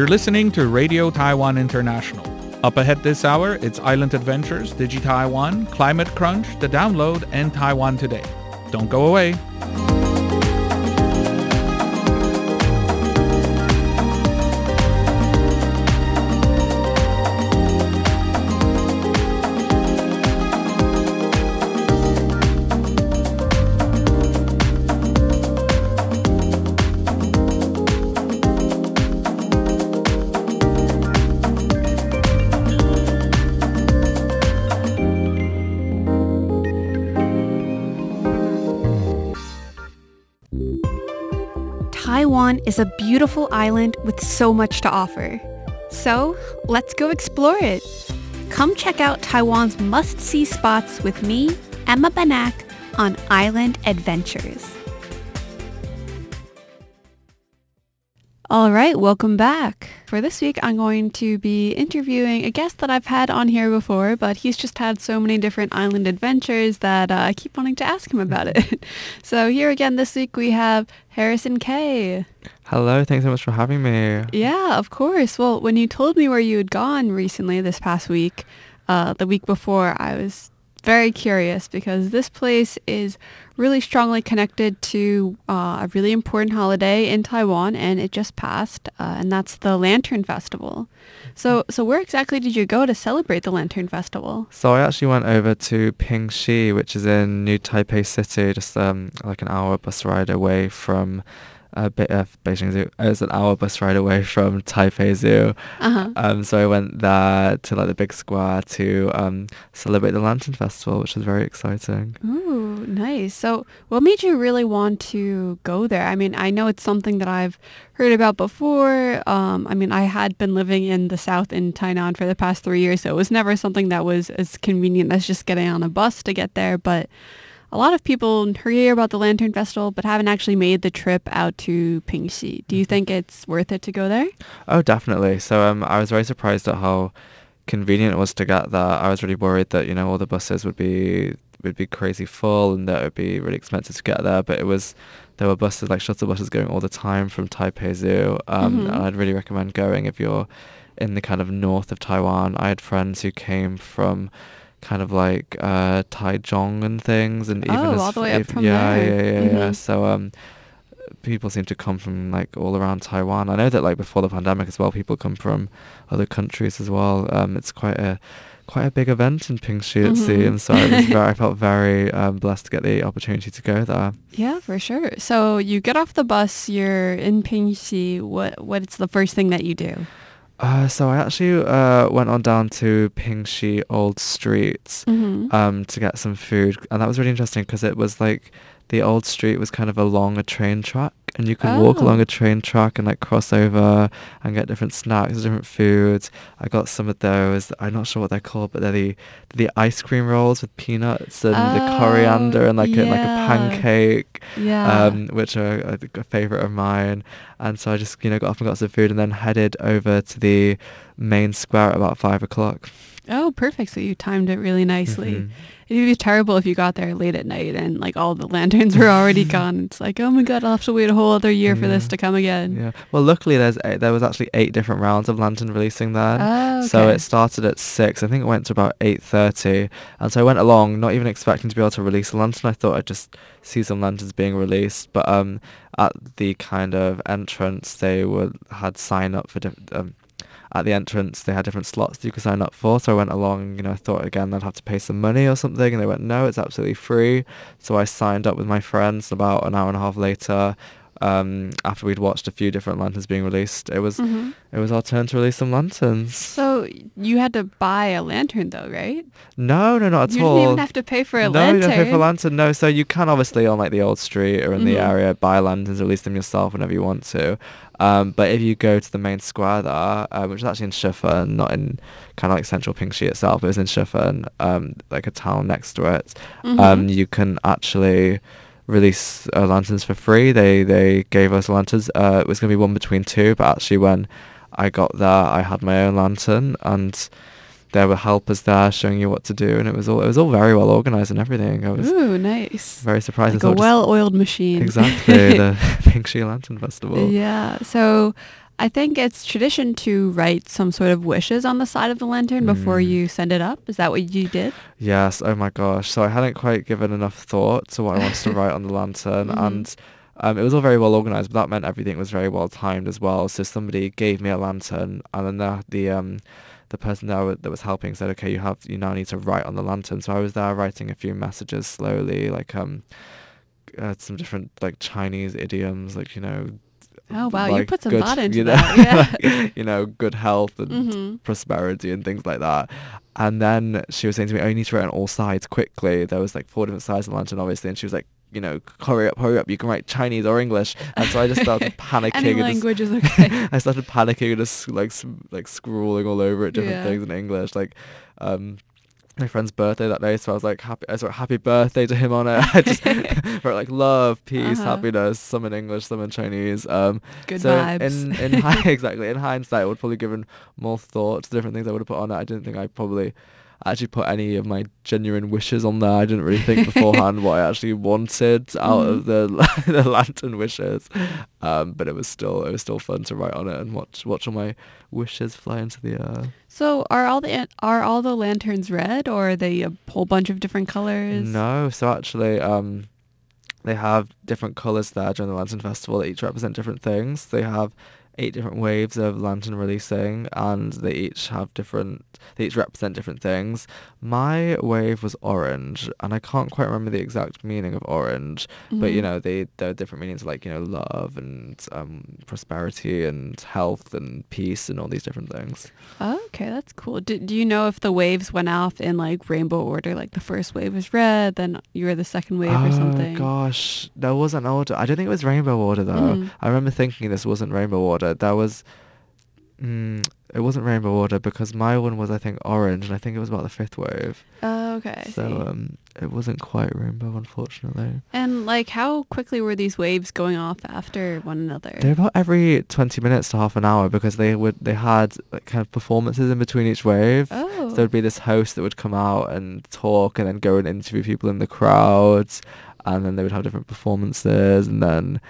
You're listening to Radio Taiwan International. Up ahead this hour, it's Island Adventures, Digi Taiwan, Climate Crunch, The Download, and Taiwan Today. Don't go away. Beautiful island with so much to offer. So, let's go explore it. Come check out Taiwan's must-see spots with me, Emma Banak, on Island Adventures. All right, welcome back. For this week, I'm going to be interviewing a guest that I've had on here before, but he's just had so many different island adventures that uh, I keep wanting to ask him about it. so here again this week we have Harrison Kay. Hello, thanks so much for having me. Yeah, of course. Well, when you told me where you had gone recently this past week, uh, the week before, I was very curious because this place is really strongly connected to uh, a really important holiday in Taiwan, and it just passed, uh, and that's the Lantern Festival. So, so where exactly did you go to celebrate the Lantern Festival? So I actually went over to Pingxi, which is in New Taipei City, just um, like an hour bus ride away from uh, Be- uh, Beijing Zoo. It was an hour bus ride away from Taipei Zoo. Uh-huh. Um, so I went there to like the big square to um, celebrate the Lantern Festival, which was very exciting. Ooh, nice. So what made you really want to go there? I mean, I know it's something that I've heard about before. Um, I mean, I had been living in the south in Tainan for the past three years, so it was never something that was as convenient as just getting on a bus to get there. But a lot of people hear about the Lantern Festival but haven't actually made the trip out to Pingxi. Do you think it's worth it to go there? Oh, definitely. So um, I was very surprised at how convenient it was to get there. I was really worried that you know all the buses would be would be crazy full and that it would be really expensive to get there. But it was there were buses like shuttle buses going all the time from Taipei Zoo, um, Mhm. and I'd really recommend going if you're in the kind of north of Taiwan. I had friends who came from kind of like uh Taichung and things, and even Oh, as all the way up if- from yeah, there. yeah, yeah, yeah. Mhm. So um, people seem to come from like all around Taiwan. I know that like before the pandemic as well, people come from other countries as well. Um, it's quite a quite a big event in Pingxi it Mhm. seems. So I, was very, I felt very um, blessed to get the opportunity to go there. Yeah, for sure. So you get off the bus, you're in Pingxi. What what's the first thing that you do? Uh, so I actually uh, went on down to Pingxi Old Street Mm-hmm. um, to get some food, and that was really interesting because it was like the old street was kind of along a train track, and you could walk Oh. along a train track and like cross over and get different snacks, different foods. I got some of those. I'm not sure what they're called, but they're the the ice cream rolls with peanuts and the coriander Oh, and like a, like a pancake yeah. um, which are a, a favorite of mine. And so I just, you know, got off and got some food and then headed over to the main square at about five o'clock. Oh, perfect. So you timed it really nicely. Mhm. It'd be terrible if you got there late at night and like all the lanterns were already gone. It's like, oh my god, I'll have to wait a whole other year for this to come again. Yeah. Well, luckily there's eight, there was actually eight different rounds of lantern releasing then. Oh, So it started at six. I think it went to about eight thirty, and so I went along, not even expecting to be able to release a lantern. I thought I'd just see some lanterns being released, but um, at the kind of entrance, they were had sign up for different. Um, at the entrance, they had different slots that you could sign up for. So I went along, you know, I thought again I'd have to pay some money or something, and they went, no, it's absolutely free. So I signed up with my friends. About an hour and a half later, um, after we'd watched a few different lanterns being released, it was Mhm. it was our turn to release some lanterns. So you had to buy a lantern though, right? No, no, not at you all. didn't even have to pay for a no, lantern. you don't pay for a lantern. No, so you can obviously on like the old street or in the Mhm. area buy lanterns, release them yourself whenever you want to. Um, but if you go to the main square there, uh, which is actually in Shifen, not in kind of like central Pingxi itself, it was in Shifen, um, like a town next to it. Um, Mhm. you can actually release uh, lanterns for free. They they gave us lanterns. Uh, it was gonna be one between two, but actually when I got there, I had my own lantern and there were helpers there showing you what to do, and it was all it was all very well organized and everything. I was Ooh, nice. very surprised. Like a well-oiled machine. exactly the Pingxi Lantern Festival. Yeah. So I think it's tradition to write some sort of wishes on the side of the lantern before Mm. you send it up. Is that what you did? Yes, oh my gosh. So I hadn't quite given enough thought to what I wanted to write on the lantern Mhm. and um, it was all very well organized, but that meant everything was very well timed as well. So somebody gave me a lantern and then the, the um the person there wa- that was helping said, okay, you have you now need to write on the lantern. So I was there writing a few messages slowly, like um uh, some different like Chinese idioms, like you know. Oh, wow, you put some good- thought into you know, that, yeah. like, you know, good health and Mhm. prosperity and things like that. And then she was saying to me, "Oh, you need to write on all sides quickly." There was like four different sides of the lantern, obviously, and she was like, "You know, hurry up, hurry up! You can write Chinese or English." And so I just started panicking. Any and just- language is okay. I started panicking and just like like scrawling all over it different Yeah. things in English, like. um my friend's birthday that day, so I was like happy. I wrote happy birthday to him on it. I just wrote like love, peace, Uh-huh. happiness, some in English, some in Chinese. Um, Good so vibes. in in exactly in hindsight, I would probably given more thought to different things I would have put on it. I didn't think I probably actually put any of my genuine wishes on there. I didn't really think beforehand what I actually wanted out of the the lantern wishes. Um, but it was still it was still fun to write on it and watch watch all my wishes fly into the air. So are all the are all the lanterns red or are they a whole bunch of different colors? No, so actually, um, they have different colours there during the Lantern Festival that each represent different things. They have eight different waves of lantern releasing, and they each have different. They each represent different things. My wave was orange, and I can't quite remember the exact meaning of orange, but you Mhm. know, they there are different meanings like you know love and um, prosperity and health and peace and all these different things. Oh, okay, that's cool. Do, do you know if the waves went off in like rainbow order? Like the first wave was red, then you were the second wave or something? Oh gosh, there was an order. I don't think it was rainbow order though. Mhm. I remember thinking this wasn't rainbow order. There was, mm, it wasn't rainbow order because my one was I think orange, and I think it was about the fifth wave. Oh, okay. I so see. um, it wasn't quite rainbow, unfortunately. and like, how quickly were these waves going off after one another? They're about every twenty minutes to half an hour because they would they had like kind of performances in between each wave. oh. So there'd be this host that would come out and talk and then go and interview people in the crowds and then they would have different performances and then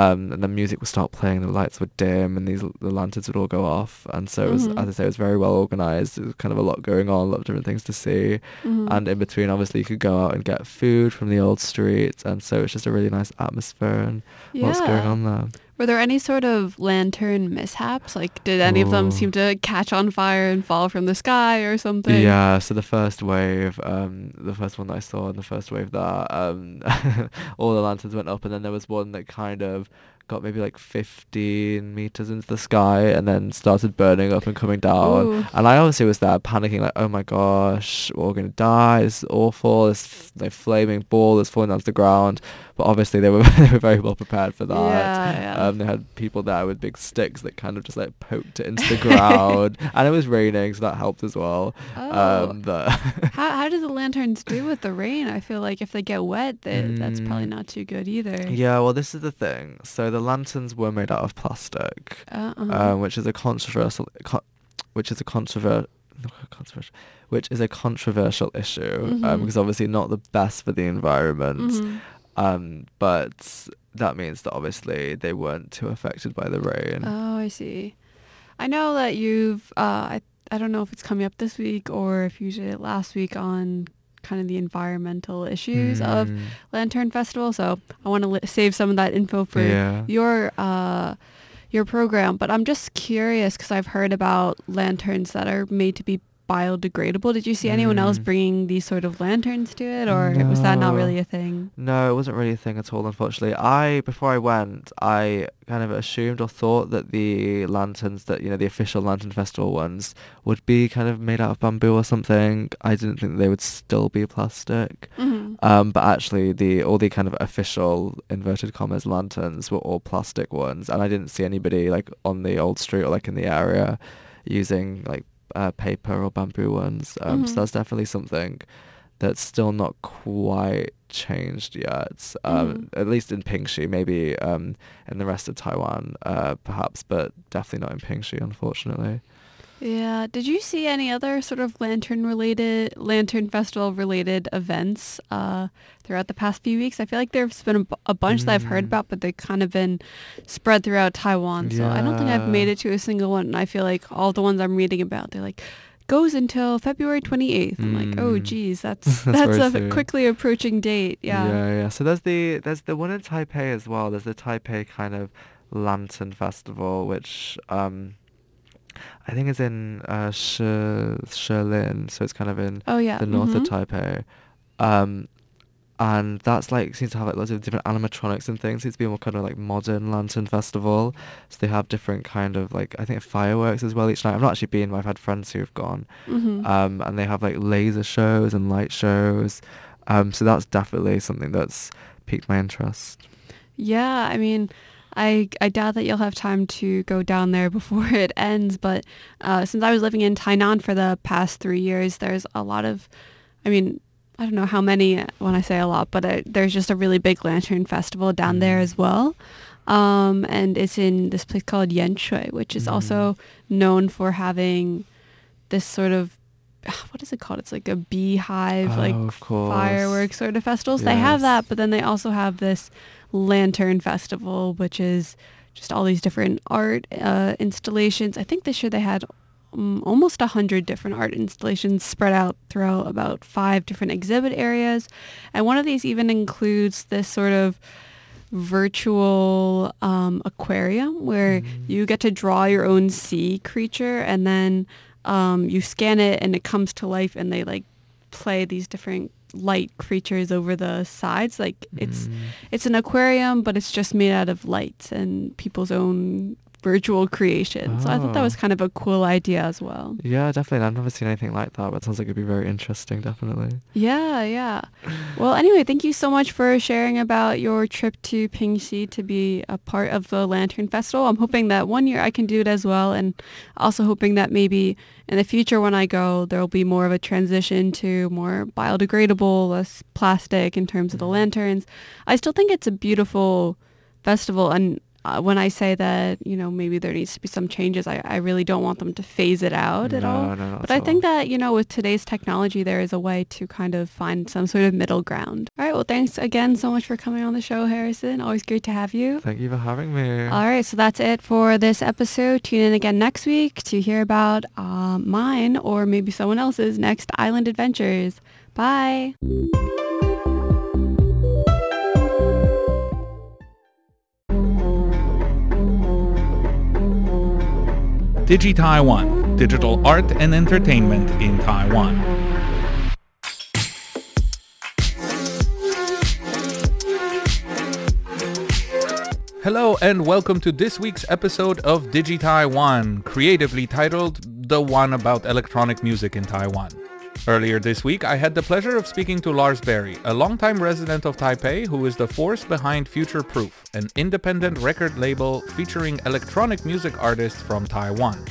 um, and then music would start playing, the lights would dim and these the lanterns would all go off and so it was Mhm. as I say it was very well organised. There was kind of a lot going on, a lot of different things to see. Mhm. And in between obviously you could go out and get food from the old streets and so it's just a really nice atmosphere and what's going on there. Were there any sort of lantern mishaps? Like, did any of them seem to catch on fire and fall from the sky or something? Yeah, so the first wave, um, the first one that I saw in the first wave that um, all the lanterns went up and then there was one that kind of got maybe like 15 meters into the sky and then started burning up and coming down. Ooh. And I obviously was there panicking like, oh my gosh, we're all going to die. This is awful. This like, flaming ball is falling down to the ground. But obviously they were, they were very well prepared for that. Yeah, yeah. Um, they had people there with big sticks that kind of just like poked it into the ground. and it was raining, so that helped as well. Oh. Um, but How how do the lanterns do with the rain? I feel like if they get wet, they, that's probably Mm. not too good either. yeah, well, this is the thing. So the lanterns were made out of plastic, Uh, uh um, which is a controversial, co- which is a controversial. Which is a controversial issue um, Mhm. because obviously not the best for the environment. Mhm. Um, but that means that obviously they weren't too affected by the rain. Oh, I see. I know that you've. Uh, I I don't know if it's coming up this week or if you did it last week on kind of the environmental issues of Mm, Lantern Festival. So I want to li- save some of that info for yeah. your uh your program. But I'm just curious because I've heard about lanterns that are made to be biodegradable. Did you see anyone else Mm. bringing these sort of lanterns to it, or was that not really a thing? No, it wasn't really a thing at all, unfortunately. I, before I went, I kind of assumed or thought that the lanterns that, you know, the official Lantern Festival ones would be kind of made out of bamboo or something. I didn't think they would still be plastic. hmm Um, but actually, the all the kind of official inverted commas lanterns were all plastic ones, and I didn't see anybody like on the old street or like in the area using like uh, paper or bamboo ones. Um, Mhm. So that's definitely something that's still not quite changed yet. Um, Mhm. At least in Pingxi, maybe um, in the rest of Taiwan, uh, perhaps, but definitely not in Pingxi, unfortunately. Yeah. Did you see any other sort of lantern related, lantern festival related events uh, throughout the past few weeks? I feel like there's been a, a bunch that I've heard Mm. about, but they've kind of been spread throughout Taiwan. So I don't think I've made it to a single one. And I feel like all the ones I'm reading about, they're like, goes until February 28th. I'm like, oh, Mm. geez, that's That's that's, a quickly approaching date. Yeah. yeah, yeah. So there's the there's the one in Taipei as well. There's the Taipei kind of lantern festival, which um, I think it's in uh, Shilin, so it's kind of in Oh, yeah. the north of mhm. Taipei. Um, and that's like seems to have like lots of different animatronics and things. It's been a more kind of like modern lantern festival. So they have different kind of like I think fireworks as well each night. I've not actually been, but I've had friends who've gone. Mhm. Um, and they have like laser shows and light shows. Um, so that's definitely something that's piqued my interest. Yeah, I mean, I I doubt that you'll have time to go down there before it ends. But uh, since I was living in Tainan for the past three years, there's a lot of, I mean, I don't know how many when I say a lot, but uh there's just a really big lantern festival down there Mm. as well. Um, and it's in this place called Yanshui, which is Mm. also known for having this sort of what is it called? It's like a beehive, like oh, course. fireworks sort of festivals. They have that, but then they also have this lantern festival, which is just all these different art uh, installations. I think this year they had um, almost a hundred different art installations spread out throughout about five different exhibit areas, and one of these even includes this sort of virtual um, aquarium where Mm. you get to draw your own sea creature and then um, you scan it and it comes to life and they like play these different light creatures over the sides like it's Mm. it's an aquarium but it's just made out of lights and people's own virtual creation so i thought that Oh. was kind of a cool idea as well Yeah, definitely. I've never seen anything like that, but it sounds like it'd be very interesting, definitely. yeah yeah well anyway thank you so much for sharing about your trip to pingxi to be a part of the lantern festival i'm hoping that one year i can do it as well and also hoping that maybe in the future when I go, there will be more of a transition to more biodegradable, less plastic in terms of the Mhm. lanterns. I still think it's a beautiful festival, and uh, when I say that, you know, maybe there needs to be some changes, I, I really don't want them to phase it out at no, all. No, But I think that, you know, with today's technology, there is a way to kind of find some sort of middle ground. All right. Well, thanks again so much for coming on the show, Harrison. Always great to have you. Thank you for having me. All right, so that's it for this episode. Tune in again next week to hear about uh, mine or maybe someone else's next island adventures. Bye. Digi Taiwan, digital art and entertainment in Taiwan. Hello and welcome to this week's episode of Digi Taiwan, creatively titled The One About Electronic Music in Taiwan. Earlier this week, I had the pleasure of speaking to Lars Berry, a longtime resident of Taipei who is the force behind Future Proof, an independent record label featuring electronic music artists from Taiwan.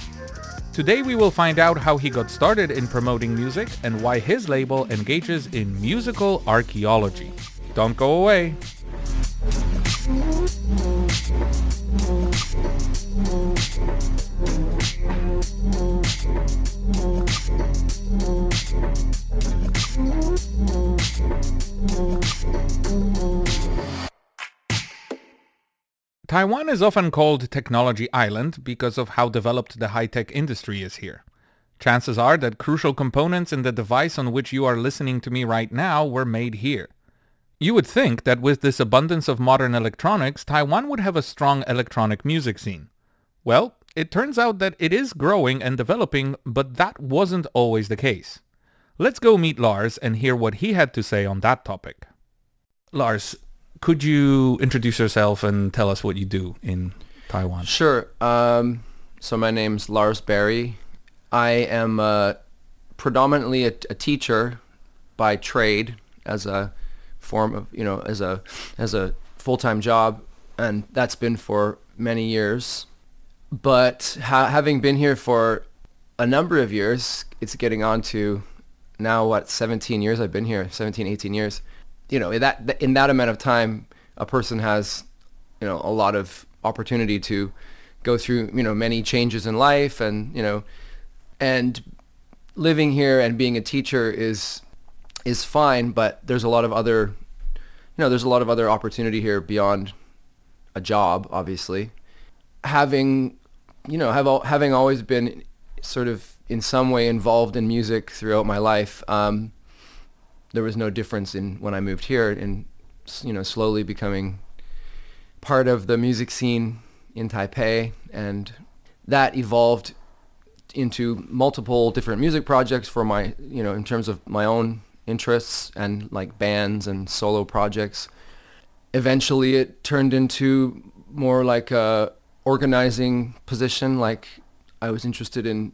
Today we will find out how he got started in promoting music and why his label engages in musical archaeology. Don't go away. Taiwan is often called Technology Island because of how developed the high-tech industry is here. Chances are that crucial components in the device on which you are listening to me right now were made here. You would think that with this abundance of modern electronics, Taiwan would have a strong electronic music scene. Well, it turns out that it is growing and developing, but that wasn't always the case. Let's go meet Lars and hear what he had to say on that topic. Lars, could you introduce yourself and tell us what you do in Taiwan? Sure. Um, so my name's Lars Berry. I am uh, predominantly a, a teacher by trade as a form of, you know, as a as a full-time job, and that's been for many years. But ha- having been here for a number of years, it's getting on to now what 17 years I've been here, 17, 18 years. You know, in that in that amount of time, a person has, you know, a lot of opportunity to go through, you know, many changes in life and, you know, and living here and being a teacher is is fine, but there's a lot of other you know, there's a lot of other opportunity here beyond a job, obviously. Having you know, have all, having always been sort of in some way involved in music throughout my life, um, there was no difference in when I moved here and you know slowly becoming part of the music scene in Taipei and that evolved into multiple different music projects for my, you know, in terms of my own interests and like bands and solo projects. Eventually it turned into more like a organizing position. Like I was interested in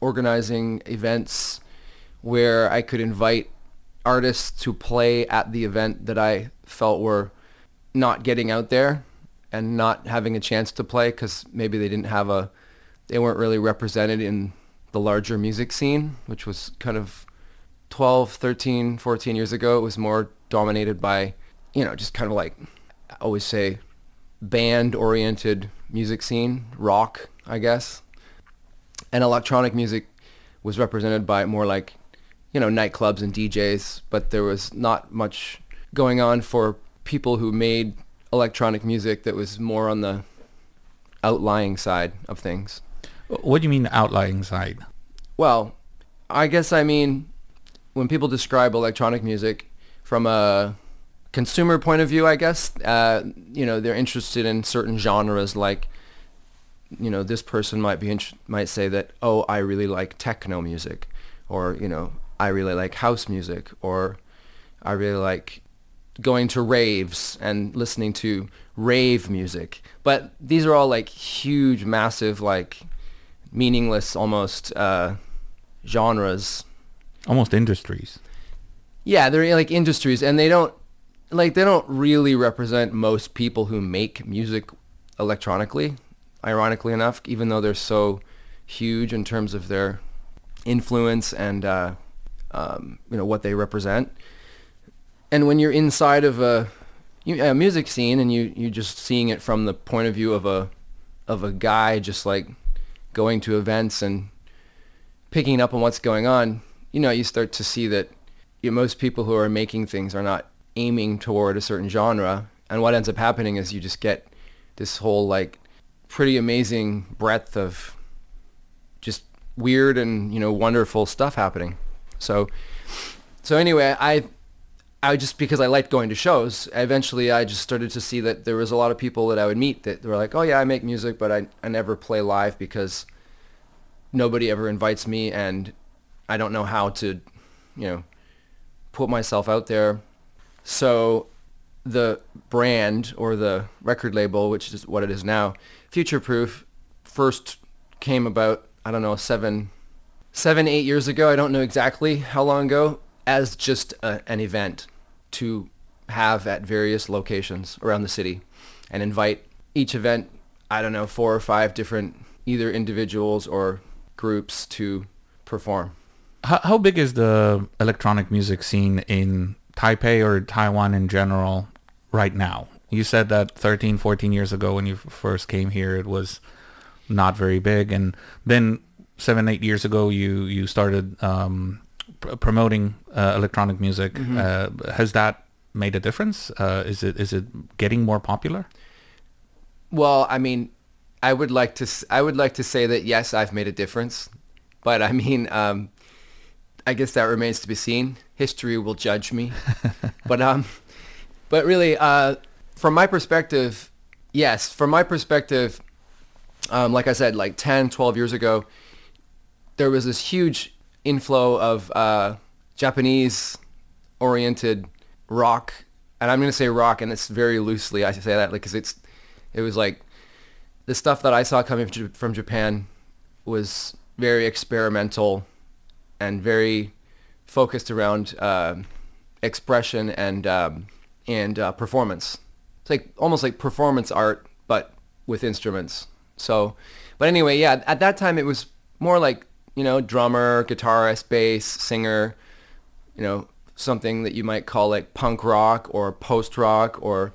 organizing events where I could invite artists to play at the event that I felt were not getting out there and not having a chance to play because maybe they didn't have a they weren't really represented in the larger music scene, which was kind of 12, 13, 14 years ago. It was more dominated by, you know, just kind of like I always say band-oriented music scene, rock, I guess. And electronic music was represented by more like, you know, nightclubs and DJs, but there was not much going on for people who made electronic music that was more on the outlying side of things. What do you mean outlying side? Well, I guess I mean when people describe electronic music from a consumer point of view, I guess, uh, you know, they're interested in certain genres like, you know, this person might be might say that, oh, I really like techno music, or you know, I really like house music, or I really like going to raves and listening to rave music. But these are all like huge, massive, like meaningless almost uh, genres. Almost industries. Yeah, they're like industries, and they don't like they don't really represent most people who make music electronically. Ironically enough, even though they're so huge in terms of their influence and uh, um, you know what they represent. And when you're inside of a, a music scene and you you're just seeing it from the point of view of a of a guy just like going to events and picking up on what's going on, you know, you start to see that you know, most people who are making things are not aiming toward a certain genre. And what ends up happening is you just get this whole like pretty amazing breadth of just weird and, you know, wonderful stuff happening. So, so anyway, I, I just, because I liked going to shows, eventually I just started to see that there was a lot of people that I would meet that were like, oh yeah, I make music, but I, I never play live because nobody ever invites me and I don't know how to, you know, put myself out there. So the brand or the record label, which is what it is now, Future Proof, first came about, I don't know, seven, seven, eight years ago. I don't know exactly how long ago as just a, an event to have at various locations around the city and invite each event, I don't know, four or five different either individuals or groups to perform. How, how big is the electronic music scene in Taipei or Taiwan in general right now? You said that 13, 14 years ago when you first came here, it was not very big. And then seven, eight years ago, you, you started um, pr- promoting uh, electronic music. Mm-hmm. Uh, has that made a difference? Uh, is it is it getting more popular? Well, I mean, I would like to I would like to say that yes, I've made a difference, but I mean, um, I guess that remains to be seen. History will judge me, but um, but really, uh, from my perspective, yes, from my perspective, um, like I said, like 10, 12 years ago, there was this huge inflow of uh, Japanese-oriented rock, and I'm going to say rock, and it's very loosely I say that because it's it was like the stuff that I saw coming from Japan was very experimental and very focused around uh, expression and um, and uh, performance. It's like almost like performance art, but with instruments. So, but anyway, yeah, at that time it was more like you know drummer, guitarist, bass, singer, you know something that you might call like punk rock or post rock or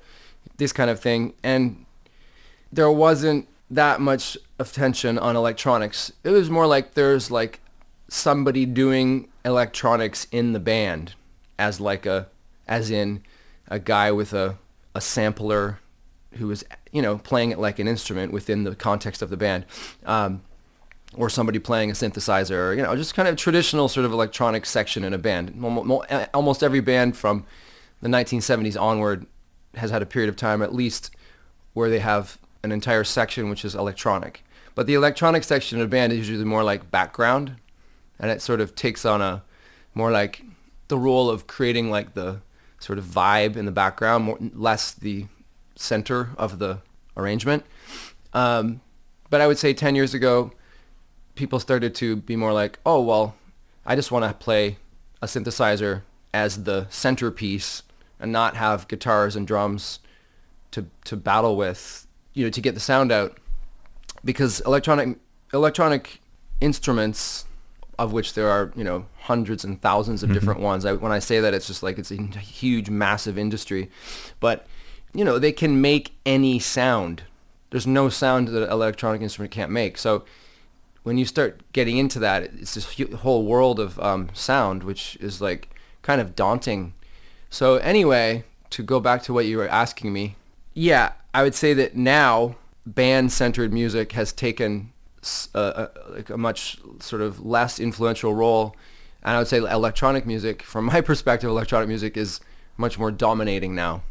this kind of thing, and there wasn't that much attention on electronics. It was more like there's like somebody doing electronics in the band as like a as in a guy with a a sampler who was you know playing it like an instrument within the context of the band um, or somebody playing a synthesizer you know just kind of traditional sort of electronic section in a band. Almost every band from the 1970s onward has had a period of time at least where they have an entire section which is electronic. But the electronic section of a band is usually more like background and it sort of takes on a more like the role of creating like the sort of vibe in the background, more, less the center of the arrangement. Um, but I would say 10 years ago, people started to be more like, oh, well, I just want to play a synthesizer as the centerpiece and not have guitars and drums to, to battle with, you know, to get the sound out. Because electronic, electronic instruments of which there are you know hundreds and thousands of mm-hmm. different ones. I, when I say that, it's just like it's a huge, massive industry, but you know they can make any sound. There's no sound that an electronic instrument can't make. So when you start getting into that, it's this whole world of um, sound, which is like kind of daunting. So anyway, to go back to what you were asking me, yeah, I would say that now band-centered music has taken a, a, like a much sort of less influential role. And I would say electronic music, from my perspective, electronic music is much more dominating now.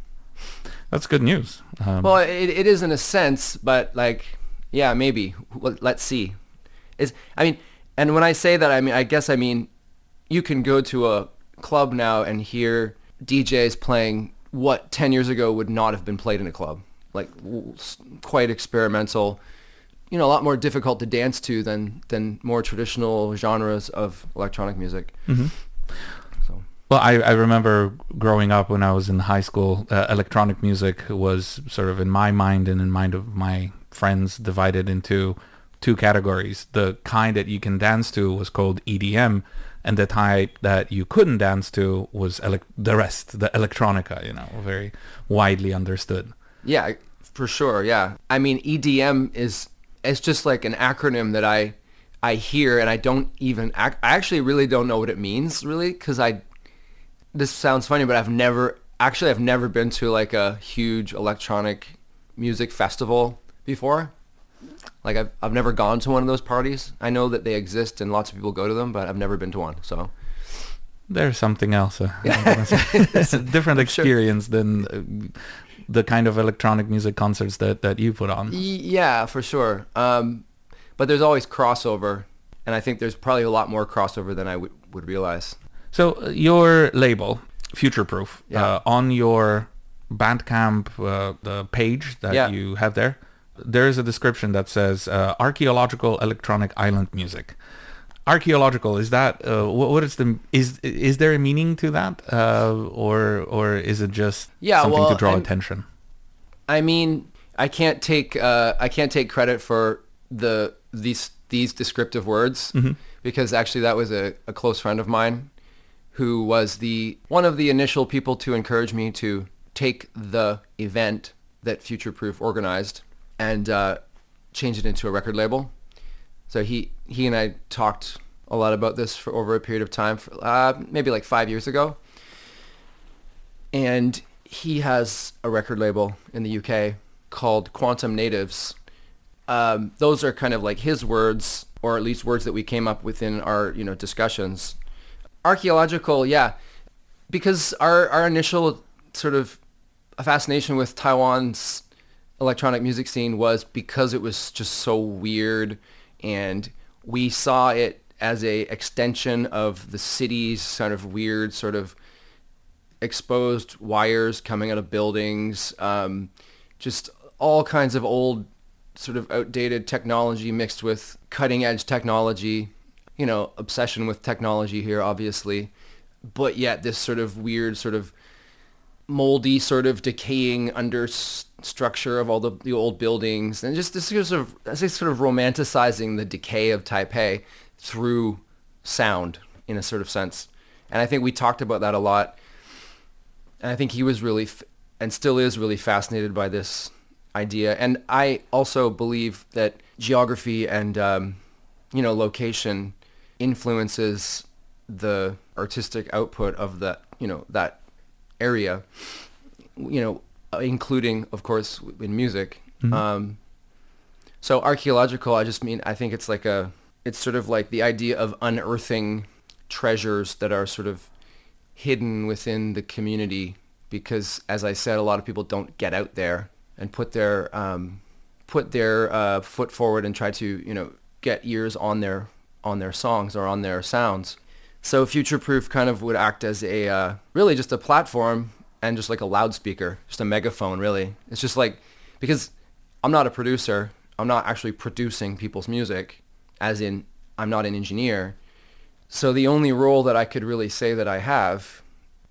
That's good news. Um, well, it, it is in a sense, but like, yeah, maybe. Let's see. Is I mean, and when I say that, I mean, I guess I mean, you can go to a club now and hear DJs playing what 10 years ago would not have been played in a club. Like quite experimental, you know a lot more difficult to dance to than than more traditional genres of electronic music. Mm-hmm. So. Well, I, I remember growing up when I was in high school, uh, electronic music was sort of in my mind and in mind of my friends divided into two categories. The kind that you can dance to was called EDM, and the type that you couldn't dance to was ele- the rest, the electronica, you know, very widely understood. Yeah, for sure. Yeah. I mean, EDM is it's just like an acronym that I I hear and I don't even I actually really don't know what it means really because I this sounds funny but I've never actually I've never been to like a huge electronic music festival before. Like I've I've never gone to one of those parties. I know that they exist and lots of people go to them, but I've never been to one. So there's something else. Uh, it's a different experience sure. than uh, the kind of electronic music concerts that, that you put on. Yeah, for sure. Um, but there's always crossover, and I think there's probably a lot more crossover than I w- would realize. So uh, your label, Future Proof, yeah. uh, on your Bandcamp uh, the page that yeah. you have there, there is a description that says uh, archaeological electronic island music archaeological is that uh, what, what is the is is there a meaning to that uh, or or is it just yeah, something well, to draw I'm, attention i mean i can't take uh, i can't take credit for the these these descriptive words mm-hmm. because actually that was a, a close friend of mine who was the one of the initial people to encourage me to take the event that future proof organized and uh, change it into a record label so he he and I talked a lot about this for over a period of time, for, uh, maybe like five years ago. And he has a record label in the UK called Quantum Natives. Um, those are kind of like his words, or at least words that we came up with in our you know discussions. Archaeological, yeah, because our our initial sort of fascination with Taiwan's electronic music scene was because it was just so weird and we saw it as a extension of the city's sort of weird sort of exposed wires coming out of buildings, um, just all kinds of old sort of outdated technology mixed with cutting edge technology, you know, obsession with technology here, obviously, but yet this sort of weird sort of moldy sort of decaying under structure of all the, the old buildings and just this sort of this sort of romanticizing the decay of Taipei through sound in a sort of sense. And I think we talked about that a lot. And I think he was really f- and still is really fascinated by this idea. And I also believe that geography and, um, you know, location influences the artistic output of that, you know, that area, you know, including, of course, in music. Mhm. Um, so archaeological, I just mean, I think it's like a, it's sort of like the idea of unearthing treasures that are sort of hidden within the community because, as I said, a lot of people don't get out there and put their um, put their uh, foot forward and try to you know get ears on their on their songs or on their sounds. So Future Proof kind of would act as a uh, really just a platform and just like a loudspeaker, just a megaphone. Really, it's just like because I'm not a producer, I'm not actually producing people's music, as in I'm not an engineer. So the only role that I could really say that I have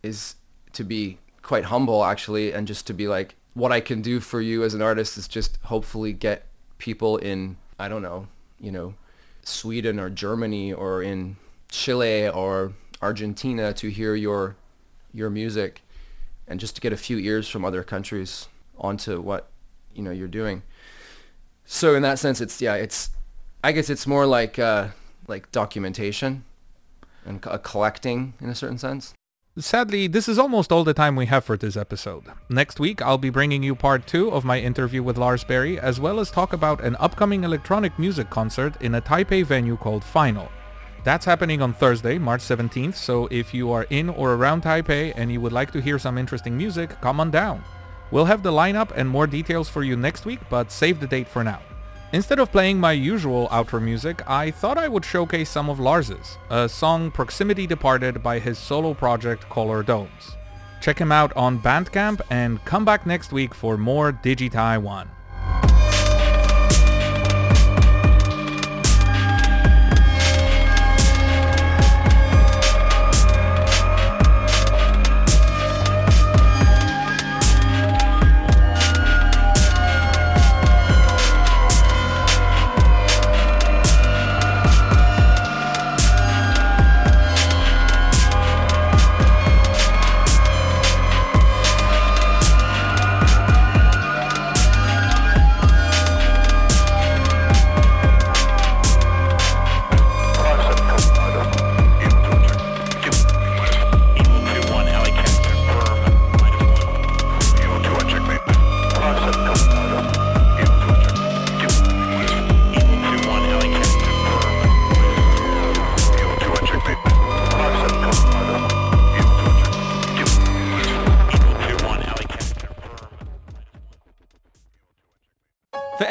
is to be quite humble actually and just to be like what I can do for you as an artist is just hopefully get people in I don't know, you know, Sweden or Germany or in Chile or Argentina to hear your your music and just to get a few ears from other countries onto what you know you're doing. So in that sense it's yeah, it's I guess it's more like uh like documentation and co- collecting in a certain sense. Sadly, this is almost all the time we have for this episode. Next week, I'll be bringing you part 2 of my interview with Lars Berry, as well as talk about an upcoming electronic music concert in a Taipei venue called Final. That's happening on Thursday, March 17th, so if you are in or around Taipei and you would like to hear some interesting music, come on down. We'll have the lineup and more details for you next week, but save the date for now. Instead of playing my usual outro music, I thought I would showcase some of Lars's, a song Proximity Departed by his solo project Color Domes. Check him out on Bandcamp and come back next week for more Digi Taiwan.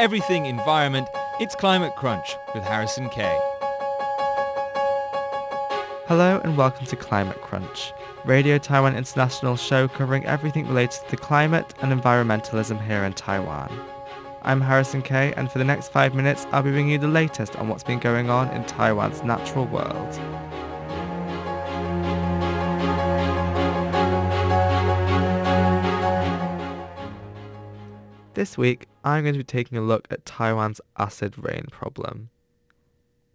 Everything environment, it's Climate Crunch with Harrison Kay. Hello and welcome to Climate Crunch, Radio Taiwan International show covering everything related to the climate and environmentalism here in Taiwan. I'm Harrison Kay and for the next five minutes I'll be bringing you the latest on what's been going on in Taiwan's natural world. This week, I'm going to be taking a look at Taiwan's acid rain problem.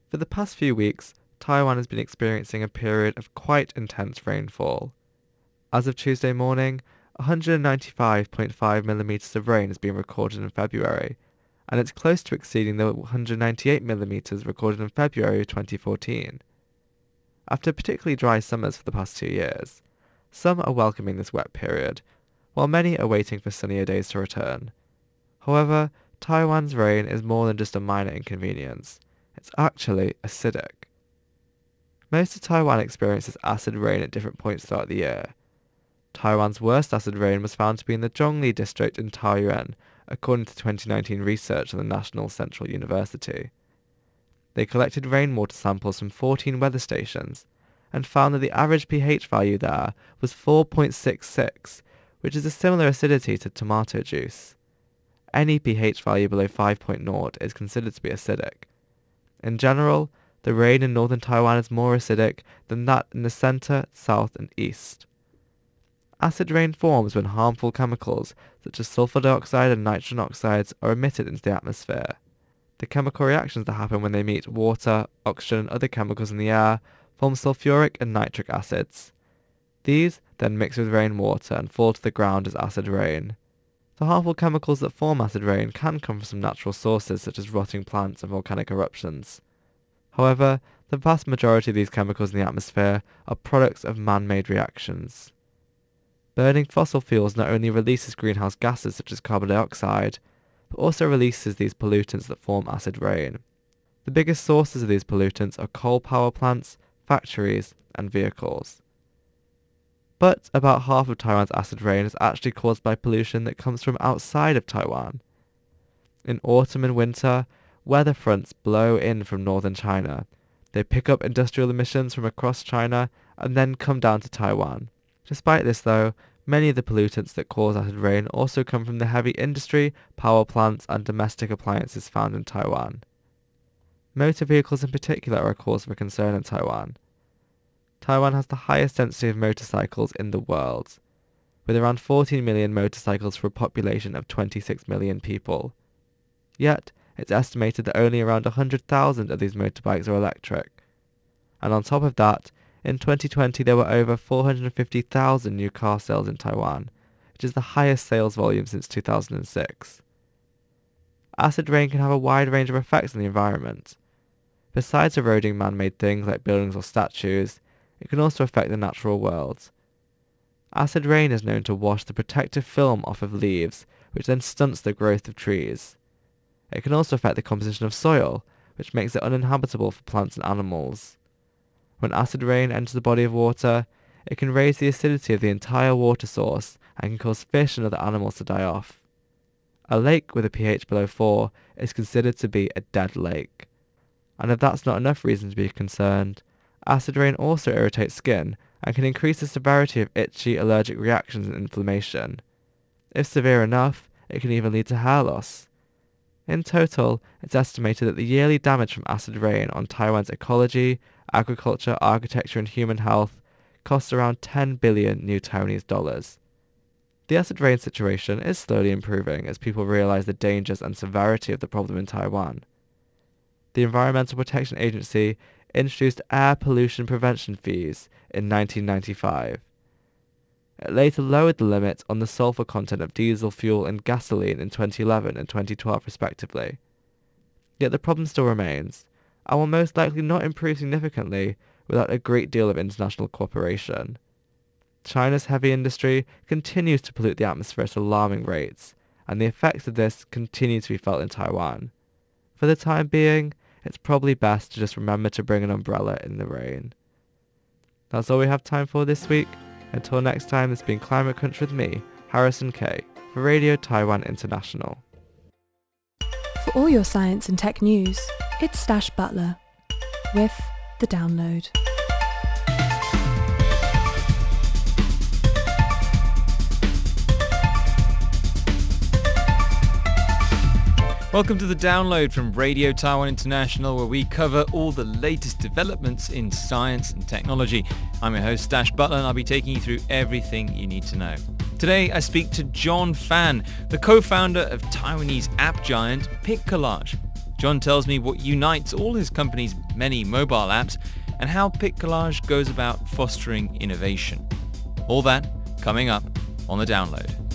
For the past few weeks, Taiwan has been experiencing a period of quite intense rainfall. As of Tuesday morning, 195.5 millimeters of rain has been recorded in February, and it's close to exceeding the 198 millimeters recorded in February 2014. After particularly dry summers for the past two years, some are welcoming this wet period, while many are waiting for sunnier days to return. However, Taiwan's rain is more than just a minor inconvenience. It's actually acidic. Most of Taiwan experiences acid rain at different points throughout the year. Taiwan's worst acid rain was found to be in the Zhongli district in Taoyuan, according to 2019 research at the National Central University. They collected rainwater samples from 14 weather stations and found that the average pH value there was 4.66, which is a similar acidity to tomato juice. Any pH value below 5.0 is considered to be acidic. In general, the rain in northern Taiwan is more acidic than that in the centre, south and east. Acid rain forms when harmful chemicals such as sulfur dioxide and nitrogen oxides are emitted into the atmosphere. The chemical reactions that happen when they meet water, oxygen and other chemicals in the air form sulfuric and nitric acids. These then mix with rainwater and fall to the ground as acid rain. The harmful chemicals that form acid rain can come from some natural sources such as rotting plants and volcanic eruptions. However, the vast majority of these chemicals in the atmosphere are products of man-made reactions. Burning fossil fuels not only releases greenhouse gases such as carbon dioxide, but also releases these pollutants that form acid rain. The biggest sources of these pollutants are coal power plants, factories, and vehicles. But about half of Taiwan's acid rain is actually caused by pollution that comes from outside of Taiwan. In autumn and winter, weather fronts blow in from northern China. They pick up industrial emissions from across China and then come down to Taiwan. Despite this though, many of the pollutants that cause acid rain also come from the heavy industry, power plants and domestic appliances found in Taiwan. Motor vehicles in particular are a cause for concern in Taiwan. Taiwan has the highest density of motorcycles in the world, with around 14 million motorcycles for a population of 26 million people. Yet, it's estimated that only around 100,000 of these motorbikes are electric. And on top of that, in 2020 there were over 450,000 new car sales in Taiwan, which is the highest sales volume since 2006. Acid rain can have a wide range of effects on the environment. Besides eroding man-made things like buildings or statues, it can also affect the natural world. Acid rain is known to wash the protective film off of leaves, which then stunts the growth of trees. It can also affect the composition of soil, which makes it uninhabitable for plants and animals. When acid rain enters the body of water, it can raise the acidity of the entire water source and can cause fish and other animals to die off. A lake with a pH below 4 is considered to be a dead lake. And if that's not enough reason to be concerned, acid rain also irritates skin and can increase the severity of itchy allergic reactions and inflammation. If severe enough, it can even lead to hair loss. In total, it's estimated that the yearly damage from acid rain on Taiwan's ecology, agriculture, architecture and human health costs around 10 billion new Taiwanese dollars. The acid rain situation is slowly improving as people realize the dangers and severity of the problem in Taiwan. The Environmental Protection Agency introduced air pollution prevention fees in 1995. It later lowered the limit on the sulfur content of diesel fuel and gasoline in 2011 and 2012 respectively. Yet the problem still remains, and will most likely not improve significantly without a great deal of international cooperation. China's heavy industry continues to pollute the atmosphere at alarming rates, and the effects of this continue to be felt in Taiwan. For the time being, it's probably best to just remember to bring an umbrella in the rain. That's all we have time for this week. Until next time, it's been Climate Crunch with me, Harrison Kay, for Radio Taiwan International. For all your science and tech news, it's Stash Butler with The Download. Welcome to the download from Radio Taiwan International where we cover all the latest developments in science and technology. I'm your host Dash Butler and I'll be taking you through everything you need to know. Today I speak to John Fan, the co-founder of Taiwanese app giant PicCollage. John tells me what unites all his company's many mobile apps and how PicCollage goes about fostering innovation. All that coming up on the download.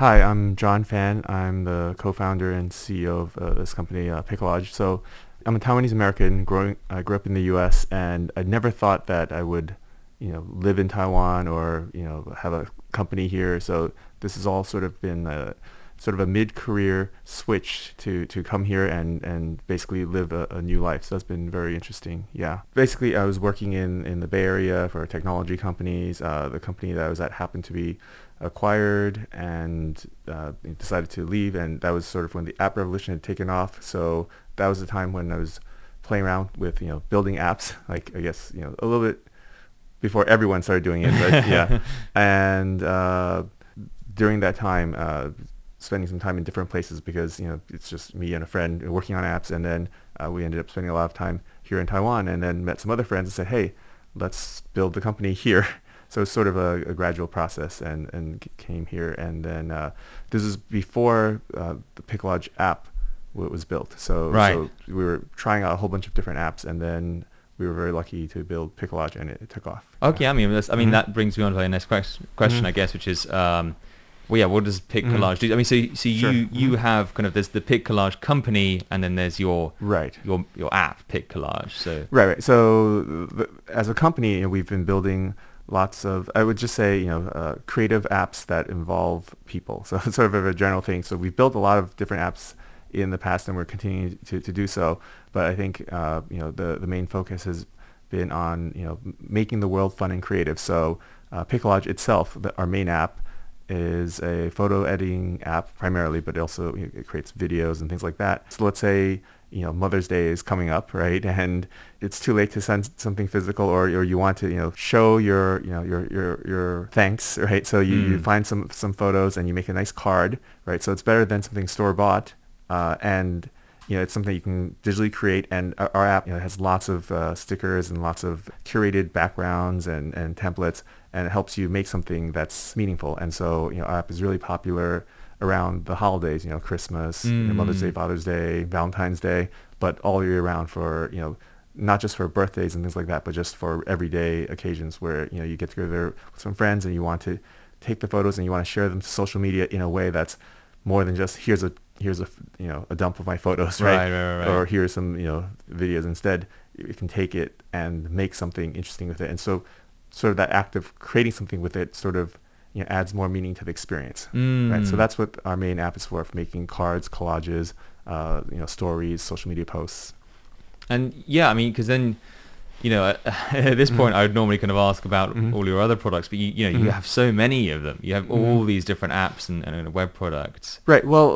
Hi, I'm John Fan. I'm the co-founder and CEO of uh, this company, uh. So I'm a Taiwanese American. Growing, I grew up in the U.S. and I never thought that I would, you know, live in Taiwan or you know have a company here. So this has all sort of been a, sort of a mid-career switch to, to come here and, and basically live a, a new life. So that's been very interesting. Yeah. Basically, I was working in, in the Bay Area for technology companies. Uh, the company that I was at happened to be acquired and uh, decided to leave. And that was sort of when the app revolution had taken off. So that was the time when I was playing around with, you know, building apps, like I guess, you know, a little bit before everyone started doing it. But yeah. And uh, during that time, uh, spending some time in different places because you know it's just me and a friend working on apps, and then uh, we ended up spending a lot of time here in Taiwan, and then met some other friends and said, hey, let's build the company here. So it's sort of a, a gradual process, and and came here, and then uh, this is before uh, the PicCollage app was built. So, Right. so we were trying out a whole bunch of different apps, and then we were very lucky to build PicCollage, and it, it took off. Okay, I mean, that's, I mean Mhm. that brings me on to the next question, question Mhm. I guess, which is, um, well, yeah, what does Pic Mhm. Do? I mean, so so Sure. you you Mhm. have kind of there's the Pic Collage company, and then there's your Right. your your app Pic Collage. So Right, right. So the, as a company, you know, we've been building lots of, I would just say, you know, uh, creative apps that involve people. So it's sort of a general thing. So we've built a lot of different apps in the past, and we're continuing to, to do so. But I think, uh, you know, the, the main focus has been on, you know, making the world fun and creative. So uh, itself, the, our main app, is a photo editing app primarily, but also you know, it creates videos and things like that. So let's say you know Mother's Day is coming up, right? And it's too late to send something physical, or, or you want to you know show your you know your your your thanks, right? So you, you Mm. find some some photos and you make a nice card, right? So it's better than something store bought, uh, and you know, it's something you can digitally create, and our, our app you know, has lots of uh, stickers and lots of curated backgrounds and, and templates, and it helps you make something that's meaningful. And so, you know, our app is really popular around the holidays, you know, Christmas, you know, Mother's Day, Mm. Father's Day, Valentine's Day, but all year round for, you know, not just for birthdays and things like that, but just for everyday occasions where, you know, you get together with some friends and you want to take the photos and you want to share them to social media in a way that's more than just here's a here's a you know a dump of my photos Right, right, right, right. or here's some you know videos instead you can take it and make something interesting with it and so sort of that act of creating something with it sort of you know adds more meaning to the experience right so Mm. that's what our main app is for for making cards collages uh, you know stories social media posts And yeah, I mean, because then, you know, at, at this point, I would normally kind of ask about Mhm. all your other products, but you, you know, you Mhm. have so many of them. You have Mhm. all these different apps and, and web products. Right. Well,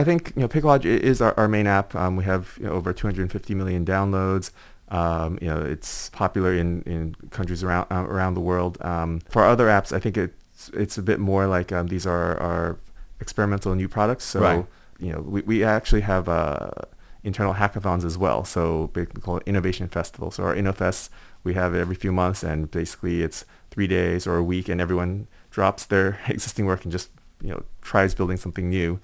I think you know PicCollage is our, our main app. Um, we have you know, over 250 million downloads. Um, you know, it's popular in, in countries around uh, around the world. Um, for other apps, I think it's it's a bit more like um, these are our experimental new products. So Right. you know, we, we actually have uh, internal hackathons as well. So we call it Innovation Festival. So our InnoFest, we have it every few months, and basically it's three days or a week, and everyone drops their existing work and just you know tries building something new.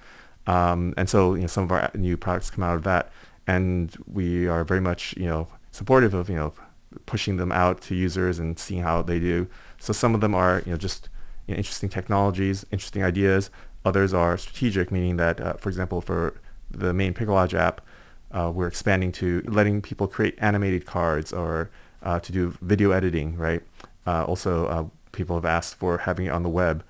Um, and so you know some of our new products come out of that, and we are very much you know supportive of you know pushing them out to users and seeing how they do. So some of them are you know just you know, interesting technologies, interesting ideas. Others are strategic, meaning that, uh, for example, for the main PicCollage app, uh, we're expanding to letting people create animated cards or uh, to do video editing, right? Uh, also, uh, people have asked for having it on the web.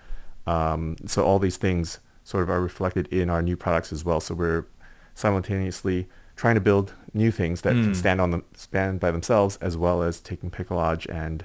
Um, so all these things sort of are reflected in our new products as well. So we're simultaneously trying to build new things that Mm. can stand on them, stand by themselves, as well as taking PicCollage and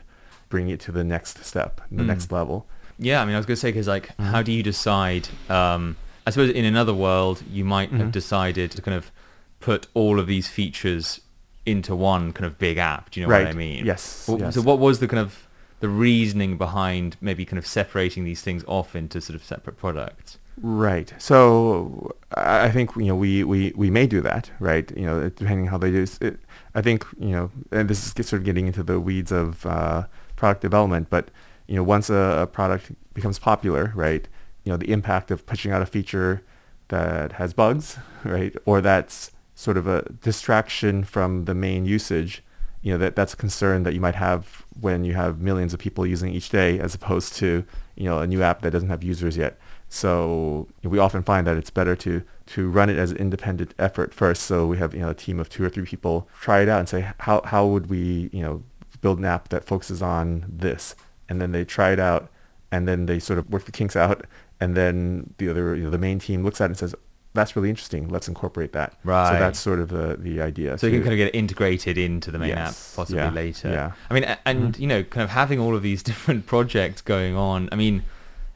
bringing it to the next step, the Mm. next level. Yeah, I mean, I was going to say, because like, Mhm. how do you decide? Um, I suppose in another world, you might have Mhm. decided to kind of put all of these features into one kind of big app. Do you know right. what I mean? Yes. Well, yes. So what was the kind of the reasoning behind maybe kind of separating these things off into sort of separate products? Right. So I I think you know we, we, we may do that, right? You know, depending how they do. It, I think you know, and this is sort of getting into the weeds of uh, product development, but you know, once a, a product becomes popular, right? You know, the impact of pushing out a feature that has bugs, right, or that's sort of a distraction from the main usage. You know, that that's a concern that you might have when you have millions of people using each day, as opposed to you know a new app that doesn't have users yet. So we often find that it's better to to run it as an independent effort first. So we have you know a team of two or three people try it out and say how how would we you know build an app that focuses on this, and then they try it out, and then they sort of work the kinks out, and then the other you know, the main team looks at it and says that's really interesting. Let's incorporate that. Right. So that's sort of the the idea. So you can kind of get it integrated into the main Yes, app possibly yeah, later. yeah. I mean, and Mhm. you know, kind of having all of these different projects going on. I mean,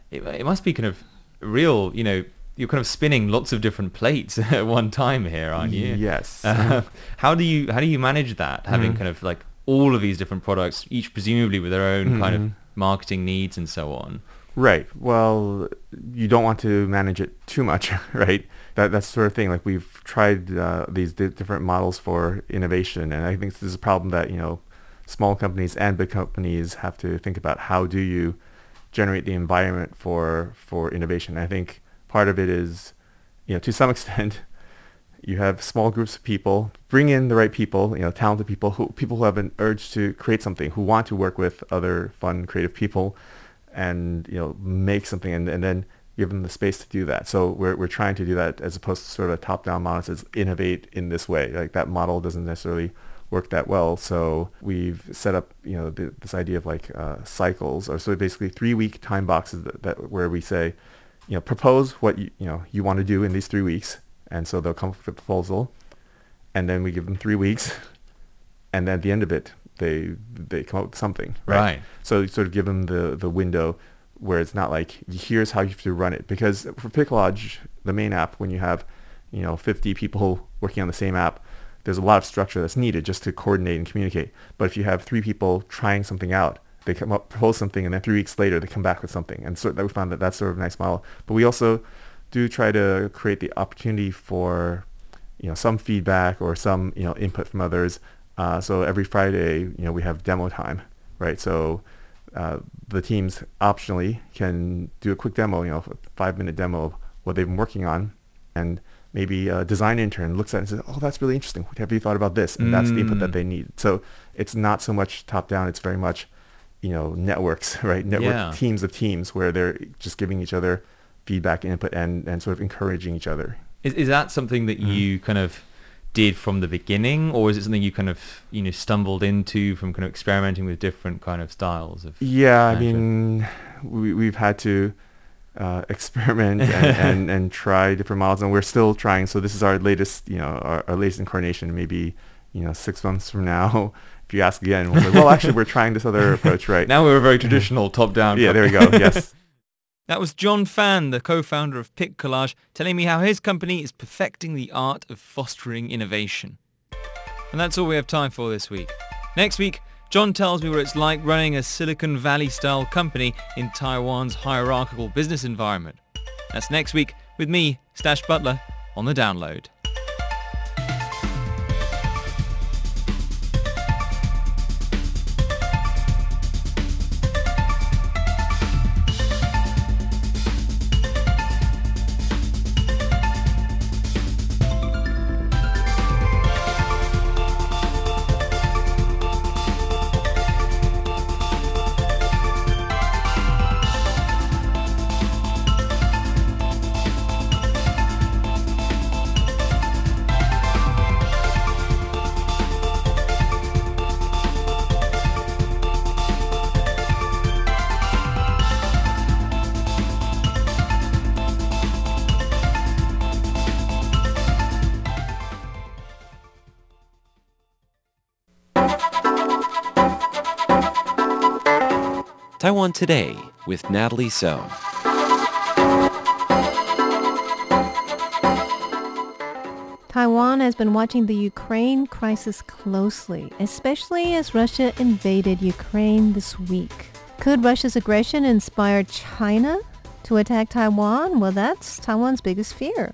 it, it must be kind of real. You know, you're kind of spinning lots of different plates at one time here, aren't you? Yes. Uh, how do you how do you manage that? Having Mhm. kind of like all of these different products, each presumably with their own kind of Mhm. Marketing needs and so on. Right. Well, you don't want to manage it too much, right? That that's sort of thing. Like we've tried uh, these di- different models for innovation, and I think this is a problem that you know small companies and big companies have to think about. How do you generate the environment for for innovation? I think part of it is, you know, to some extent, you have small groups of people, bring in the right people, you know, talented people, who people who have an urge to create something, who want to work with other fun, creative people, and you know, make something, and, and then give them the space to do that. So we're we're trying to do that as opposed to sort of a top-down model says innovate in this way. Like that model doesn't necessarily work that well. So we've set up, you know, the, this idea of like uh, cycles, or so basically three-week time boxes that, that where we say, you know, propose what you, you know you want to do in these three weeks, and so they'll come up with a proposal, and then we give them three weeks, and then at the end of it, they they come up with something, right? Right. So you sort of give them the the window where it's not like here's how you have to run it because for PicCollage, the main app, when you have you know 50 people working on the same app, there's a lot of structure that's needed just to coordinate and communicate. But if you have three people trying something out, they come up propose something, and then three weeks later they come back with something, and so that we found that that's sort of a nice model. But we also do try to create the opportunity for you know some feedback or some you know input from others. Uh, so every Friday, you know, we have demo time, right? So uh, the teams optionally can do a quick demo, you know, a five-minute demo of what they've been working on, and maybe a design intern looks at it and says, "Oh, that's really interesting. Have you thought about this?" And that's the input that Mm. they need. So it's not so much top-down; it's very much, you know, networks, right? Network Yeah. teams of teams where they're just giving each other feedback input and, and sort of encouraging each other. Is, is that something that you kind of did from the beginning, or is it something you kind of you know stumbled into from kind of experimenting with different kind of styles of? Yeah, I mean, we, we've had to uh, experiment and, and, and try different models, and we're still trying. So this is our latest, you know, our, our latest incarnation. Maybe, you know, six months from now, if you ask again, we'll say, well, actually, we're trying this other approach, right? Now we're a very traditional top-down. yeah, there we go. Yes. That was John Fan, the co-founder of Pic Collage, telling me how his company is perfecting the art of fostering innovation. And that's all we have time for this week. Next week, John tells me what it's like running a Silicon Valley-style company in Taiwan's hierarchical business environment. That's next week with me, Stash Butler, on The Download. Taiwan Today with Natalie So. Taiwan has been watching the Ukraine crisis closely, especially as Russia invaded Ukraine this week. Could Russia's aggression inspire China to attack Taiwan? Well, that's Taiwan's biggest fear.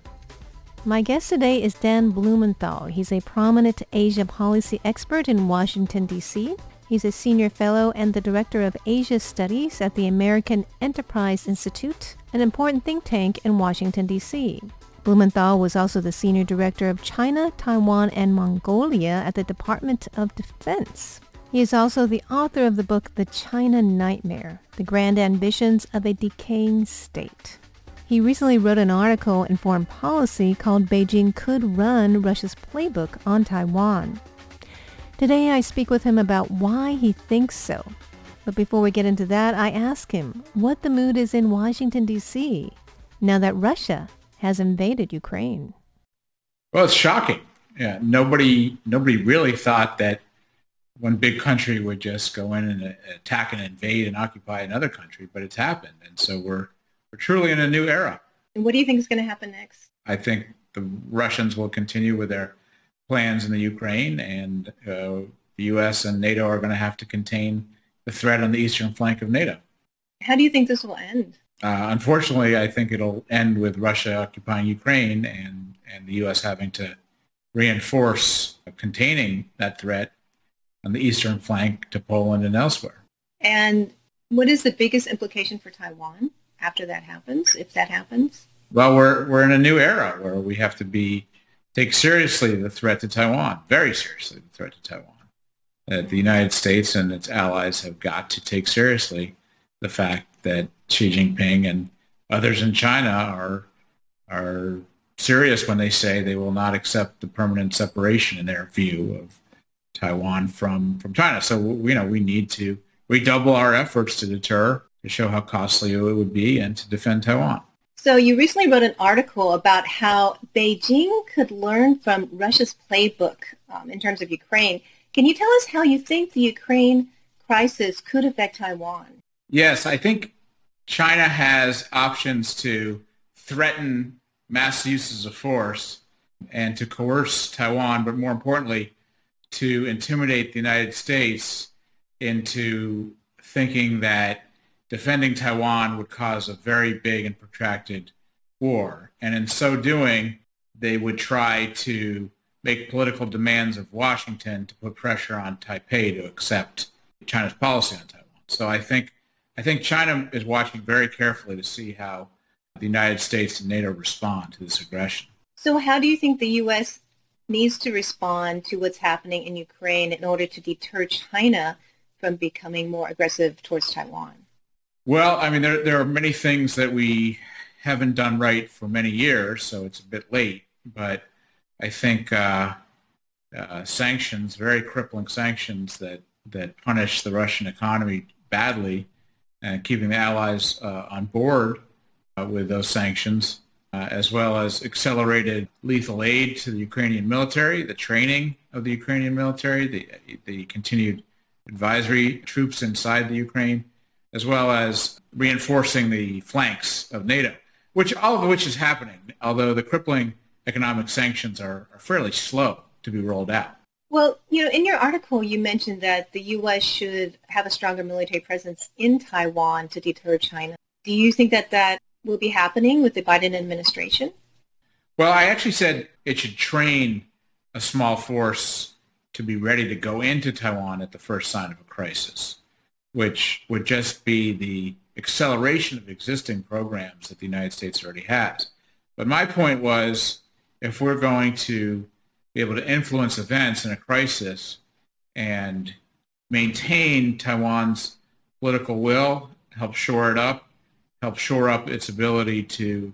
My guest today is Dan Blumenthal. He's a prominent Asia policy expert in Washington, D.C. He's a senior fellow and the director of Asia Studies at the American Enterprise Institute, an important think tank in Washington, D.C. Blumenthal was also the senior director of China, Taiwan, and Mongolia at the Department of Defense. He is also the author of the book The China Nightmare, The Grand Ambitions of a Decaying State. He recently wrote an article in Foreign Policy called Beijing Could Run Russia's Playbook on Taiwan. Today I speak with him about why he thinks so. But before we get into that, I ask him what the mood is in Washington, D.C. now that Russia has invaded Ukraine. Well, it's shocking. Yeah, nobody nobody really thought that one big country would just go in and attack and invade and occupy another country, but it's happened, and so we're we're truly in a new era. And what do you think is going to happen next? I think the Russians will continue with their plans in the Ukraine, and uh, the U.S. and NATO are going to have to contain the threat on the eastern flank of NATO. How do you think this will end? Uh, unfortunately, I think it'll end with Russia occupying Ukraine and, and the U.S. having to reinforce containing that threat on the eastern flank to Poland and elsewhere. And what is the biggest implication for Taiwan after that happens, if that happens? Well, we're, we're in a new era where we have to be take seriously the threat to Taiwan, very seriously the threat to Taiwan. That the United States and its allies have got to take seriously the fact that Xi Jinping and others in China are are serious when they say they will not accept the permanent separation in their view of Taiwan from from China. So you know we need to redouble our efforts to deter, to show how costly it would be, and to defend Taiwan. So you recently wrote an article about how Beijing could learn from Russia's playbook um, in terms of Ukraine. Can you tell us how you think the Ukraine crisis could affect Taiwan? Yes, I think China has options to threaten mass uses of force and to coerce Taiwan, but more importantly, to intimidate the United States into thinking that defending Taiwan would cause a very big and protracted war. And in so doing, they would try to make political demands of Washington to put pressure on Taipei to accept China's policy on Taiwan. So I think I think China is watching very carefully to see how the United States and NATO respond to this aggression. So how do you think the U.S. needs to respond to what's happening in Ukraine in order to deter China from becoming more aggressive towards Taiwan? Well, I mean, there, there are many things that we haven't done right for many years, so it's a bit late. But I think uh, uh, sanctions, very crippling sanctions that, that punish the Russian economy badly, and keeping the allies uh, on board uh, with those sanctions, uh, as well as accelerated lethal aid to the Ukrainian military, the training of the Ukrainian military, the, the continued advisory troops inside the Ukraine, as well as reinforcing the flanks of NATO, which all of which is happening, although the crippling economic sanctions are, are fairly slow to be rolled out. Well, you know, in your article, you mentioned that the U.S. should have a stronger military presence in Taiwan to deter China. Do you think that that will be happening with the Biden administration? Well, I actually said it should train a small force to be ready to go into Taiwan at the first sign of a crisis, which would just be the acceleration of existing programs that the United States already has. But my point was, if we're going to be able to influence events in a crisis and maintain Taiwan's political will, help shore it up, help shore up its ability to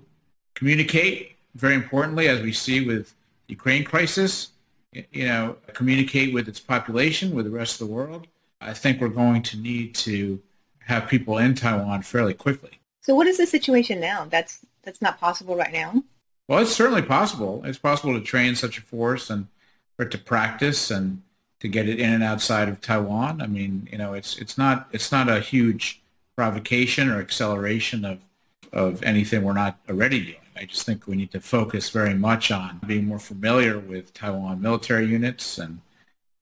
communicate, very importantly, as we see with the Ukraine crisis, you know, communicate with its population, with the rest of the world. I think we're going to need to have people in Taiwan fairly quickly. So what is the situation now? That's that's not possible right now. Well, it's certainly possible. It's possible to train such a force and for it to practice and to get it in and outside of Taiwan. I mean, you know, it's it's not it's not a huge provocation or acceleration of of anything we're not already doing. I just think we need to focus very much on being more familiar with Taiwan military units and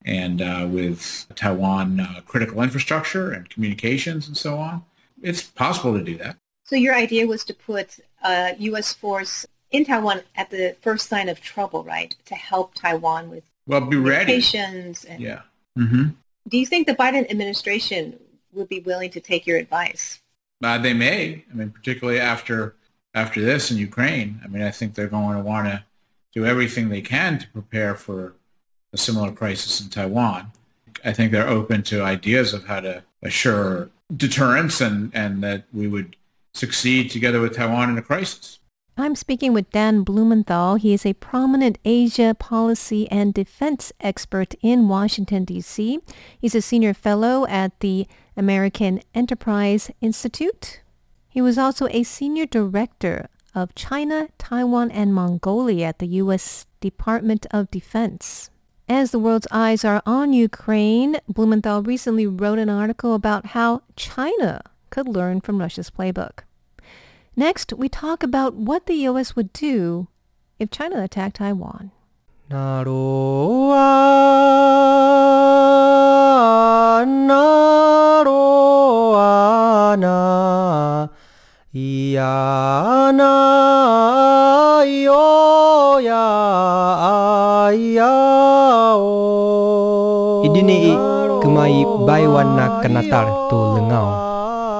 and uh, with Taiwan uh, critical infrastructure and communications and so on. It's possible to do that. So your idea was to put a U.S. force in Taiwan at the first sign of trouble, right? To help Taiwan with well, be ready. And, yeah. Mm-hmm. Do you think the Biden administration would be willing to take your advice? Uh, they may. I mean, particularly after after this in Ukraine. I mean, I think they're going to want to do everything they can to prepare for a similar crisis in Taiwan. I think they're open to ideas of how to assure deterrence and, and that we would succeed together with Taiwan in a crisis. I'm speaking with Dan Blumenthal. He is a prominent Asia policy and defense expert in Washington, D.C. He's a senior fellow at the American Enterprise Institute. He was also a senior director of China, Taiwan, and Mongolia at the U.S. Department of Defense. As the world's eyes are on Ukraine, Blumenthal recently wrote an article about how China could learn from Russia's playbook. Next, we talk about what the U.S. would do if China attacked Taiwan.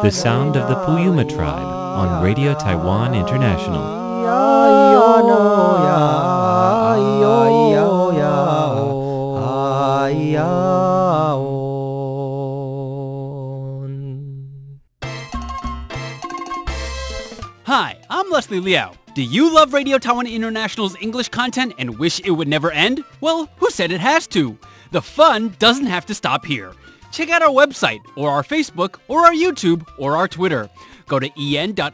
The sound of the Puyuma tribe on Radio Taiwan International. Hi, I'm Leslie Liao do you love Radio Taiwan International's English content and wish it would never end? Well, who said it has to? The fun doesn't have to stop here. Check out our website, or our Facebook, or our YouTube, or our Twitter. Go to en.rti.org.tw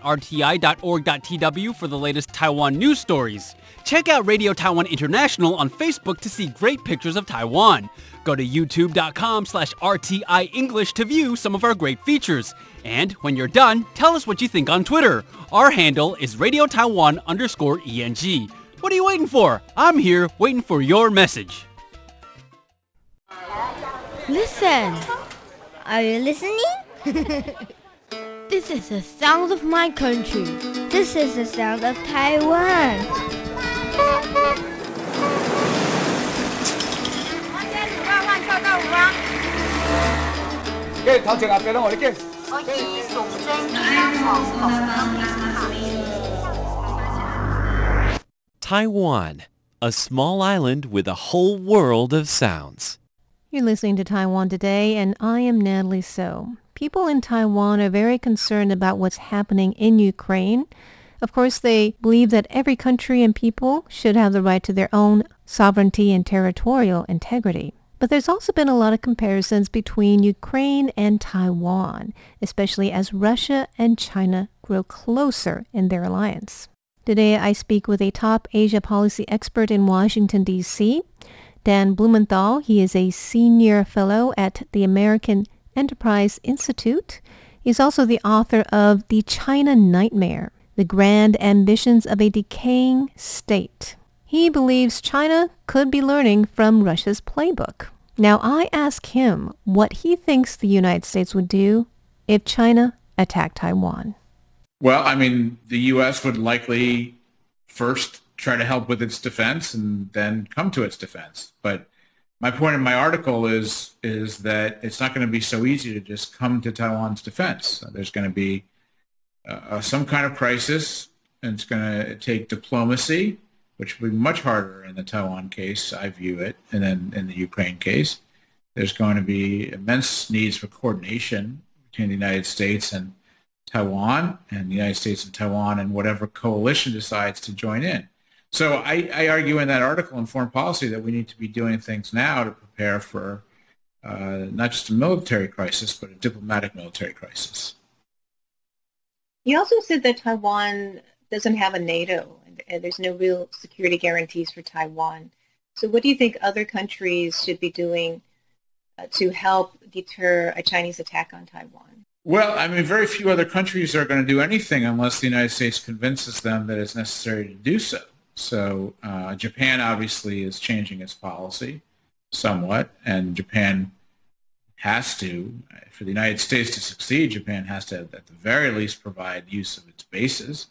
for the latest Taiwan news stories. Check out Radio Taiwan International on Facebook to see great pictures of Taiwan. Go to youtube.com slash RTI English to view some of our great features. And when you're done, tell us what you think on Twitter. Our handle is Radio Taiwan underscore ENG. What are you waiting for? I'm here waiting for your message. Listen. Are you listening? This is the sound of my country. This is the sound of Taiwan. Taiwan, a small island with a whole world of sounds. You're listening to Taiwan Today, and I am Natalie So. People in Taiwan are very concerned about what's happening in Ukraine. Of course, they believe that every country and people should have the right to their own sovereignty and territorial integrity. But there's also been a lot of comparisons between Ukraine and Taiwan, especially as Russia and China grow closer in their alliance. Today, I speak with a top Asia policy expert in Washington, D.C., Dan Blumenthal. He is a senior fellow at the American Enterprise Institute. He's also the author of The China Nightmare, The Grand Ambitions of a Decaying State. He believes China could be learning from Russia's playbook. Now, I ask him what he thinks the United States would do if China attacked Taiwan. Well, I mean, the U.S. would likely first try to help with its defense and then come to its defense. But my point in my article is is that it's not going to be so easy to just come to Taiwan's defense. There's going to be uh, some kind of crisis, and it's going to take diplomacy, which will be much harder in the Taiwan case, I view it, and then in the Ukraine case. There's going to be immense needs for coordination between the United States and Taiwan and the United States and Taiwan and whatever coalition decides to join in. So I, I, argue in that article in Foreign Policy that we need to be doing things now to prepare for uh, not just a military crisis, but a diplomatic military crisis. You also said that Taiwan doesn't have a NATO and there's no real security guarantees for Taiwan. So what do you think other countries should be doing uh, to help deter a Chinese attack on Taiwan? Well, I mean, very few other countries are going to do anything unless the United States convinces them that it's necessary to do so. So uh, Japan obviously is changing its policy somewhat, and Japan has to, for the United States to succeed, Japan has to, at the very least, provide use of its bases.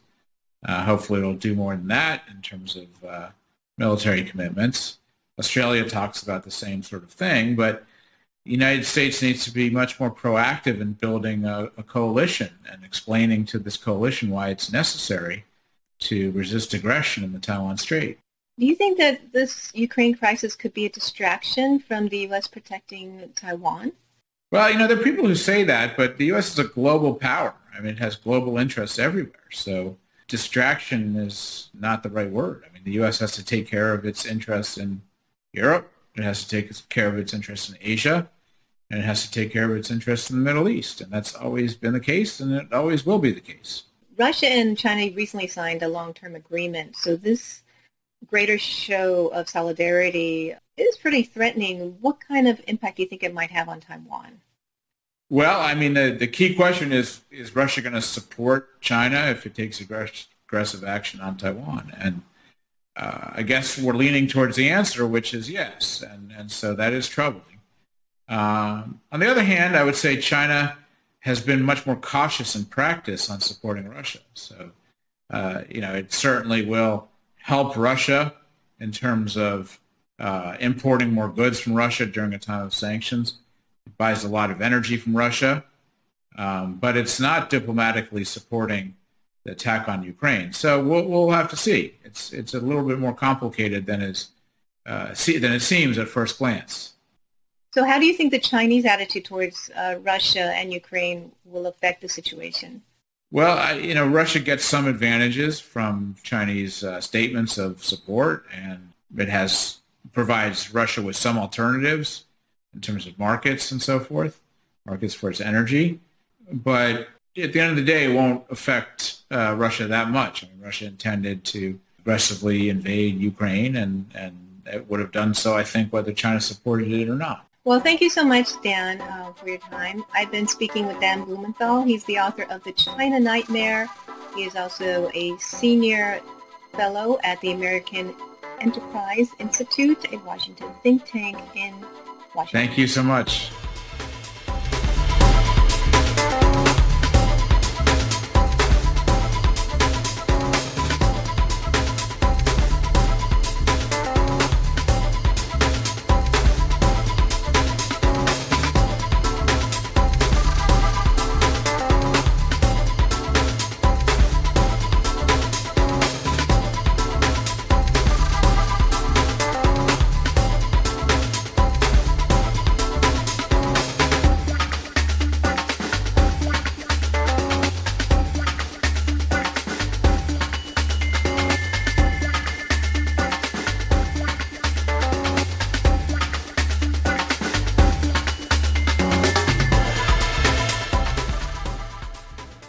Uh, hopefully it'll do more than that in terms of uh, military commitments. Australia talks about the same sort of thing, but the United States needs to be much more proactive in building a, a coalition and explaining to this coalition why it's necessary to resist aggression in the Taiwan Strait. Do you think that this Ukraine crisis could be a distraction from the U.S. protecting Taiwan? Well, you know, there are people who say that, but the U.S. is a global power. I mean, it has global interests everywhere. So distraction is not the right word. I mean, the U.S. has to take care of its interests in Europe. It has to take care of its interests in Asia. And it has to take care of its interests in the Middle East. And that's always been the case, and it always will be the case. Russia and China recently signed a long-term agreement. So this greater show of solidarity is pretty threatening. What kind of impact do you think it might have on Taiwan? Well, I mean, the, the key question is, is Russia going to support China if it takes aggress- aggressive action on Taiwan? And uh, I guess we're leaning towards the answer, which is yes. And, and so that is troubling. Um, on the other hand, I would say China has been much more cautious in practice on supporting Russia. So, uh, you know, it certainly will help Russia in terms of uh, importing more goods from Russia during a time of sanctions. It buys a lot of energy from Russia, um, but it's not diplomatically supporting the attack on Ukraine. So we'll, we'll have to see. It's it's a little bit more complicated than is uh, see, than it seems at first glance. So how do you think the Chinese attitude towards uh, Russia and Ukraine will affect the situation? Well, I, you know, Russia gets some advantages from Chinese uh, statements of support, and it has provides Russia with some alternatives in terms of markets and so forth, markets for its energy. But at the end of the day, it won't affect uh, Russia that much. I mean, Russia intended to aggressively invade Ukraine, and, and it would have done so, I think, whether China supported it or not. Well, thank you so much, Dan, uh, for your time. I've been speaking with Dan Blumenthal. He's the author of The China Nightmare. He is also a senior fellow at the American Enterprise Institute, a Washington think tank in Washington. Thank you so much.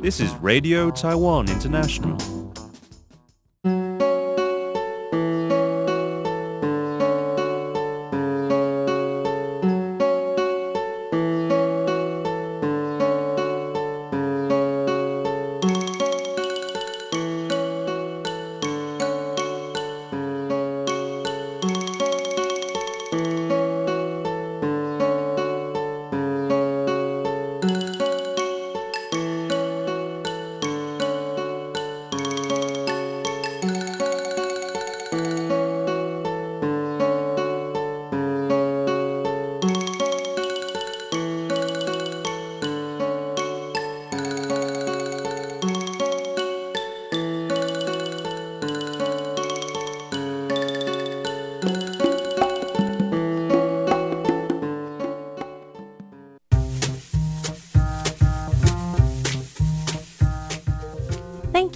This is Radio Taiwan International.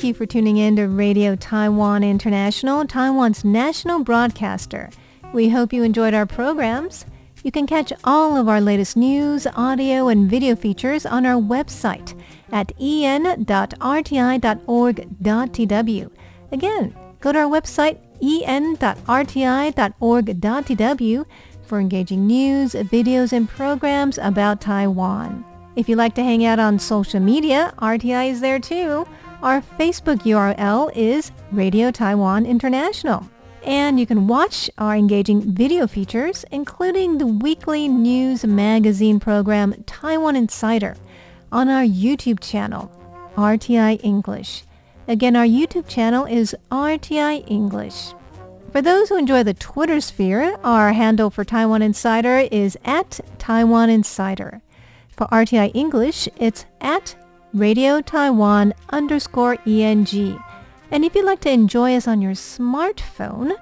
Thank you for tuning in to Radio Taiwan International, Taiwan's national broadcaster. We hope you enjoyed our programs. You can catch all of our latest news, audio, and video features on our website at en.rti.org.tw. Again, go to our website en.rti.org.tw for engaging news, videos, and programs about Taiwan. If you like to hang out on social media, RTI is there too. Our Facebook URL is Radio Taiwan International. And you can watch our engaging video features, including the weekly news magazine program Taiwan Insider, on our YouTube channel, RTI English. Again, our YouTube channel is RTI English. For those who enjoy the Twitter sphere, our handle for Taiwan Insider is at Taiwan Insider. For RTI English, it's at Radio Taiwan underscore ENG. And if you'd like to enjoy us on your smartphone,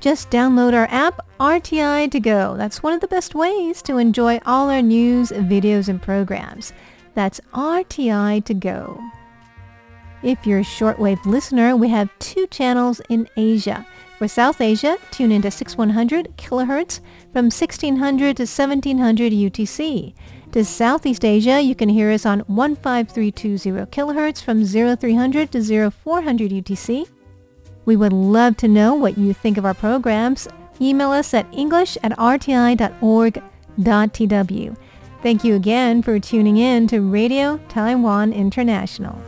just download our app RTI to go. That's one of the best ways to enjoy all our news, videos, and programs. That's RTI to go. If you're a shortwave listener, we have two channels in Asia. For South Asia, tune into 6100 kilohertz from 1600 to 1700 UTC. To Southeast Asia, you can hear us on 15320 kHz from 0300 to 0400 UTC. We would love to know what you think of our programs. Email us at english at rti.org.tw. Thank you again for tuning in to Radio Taiwan International.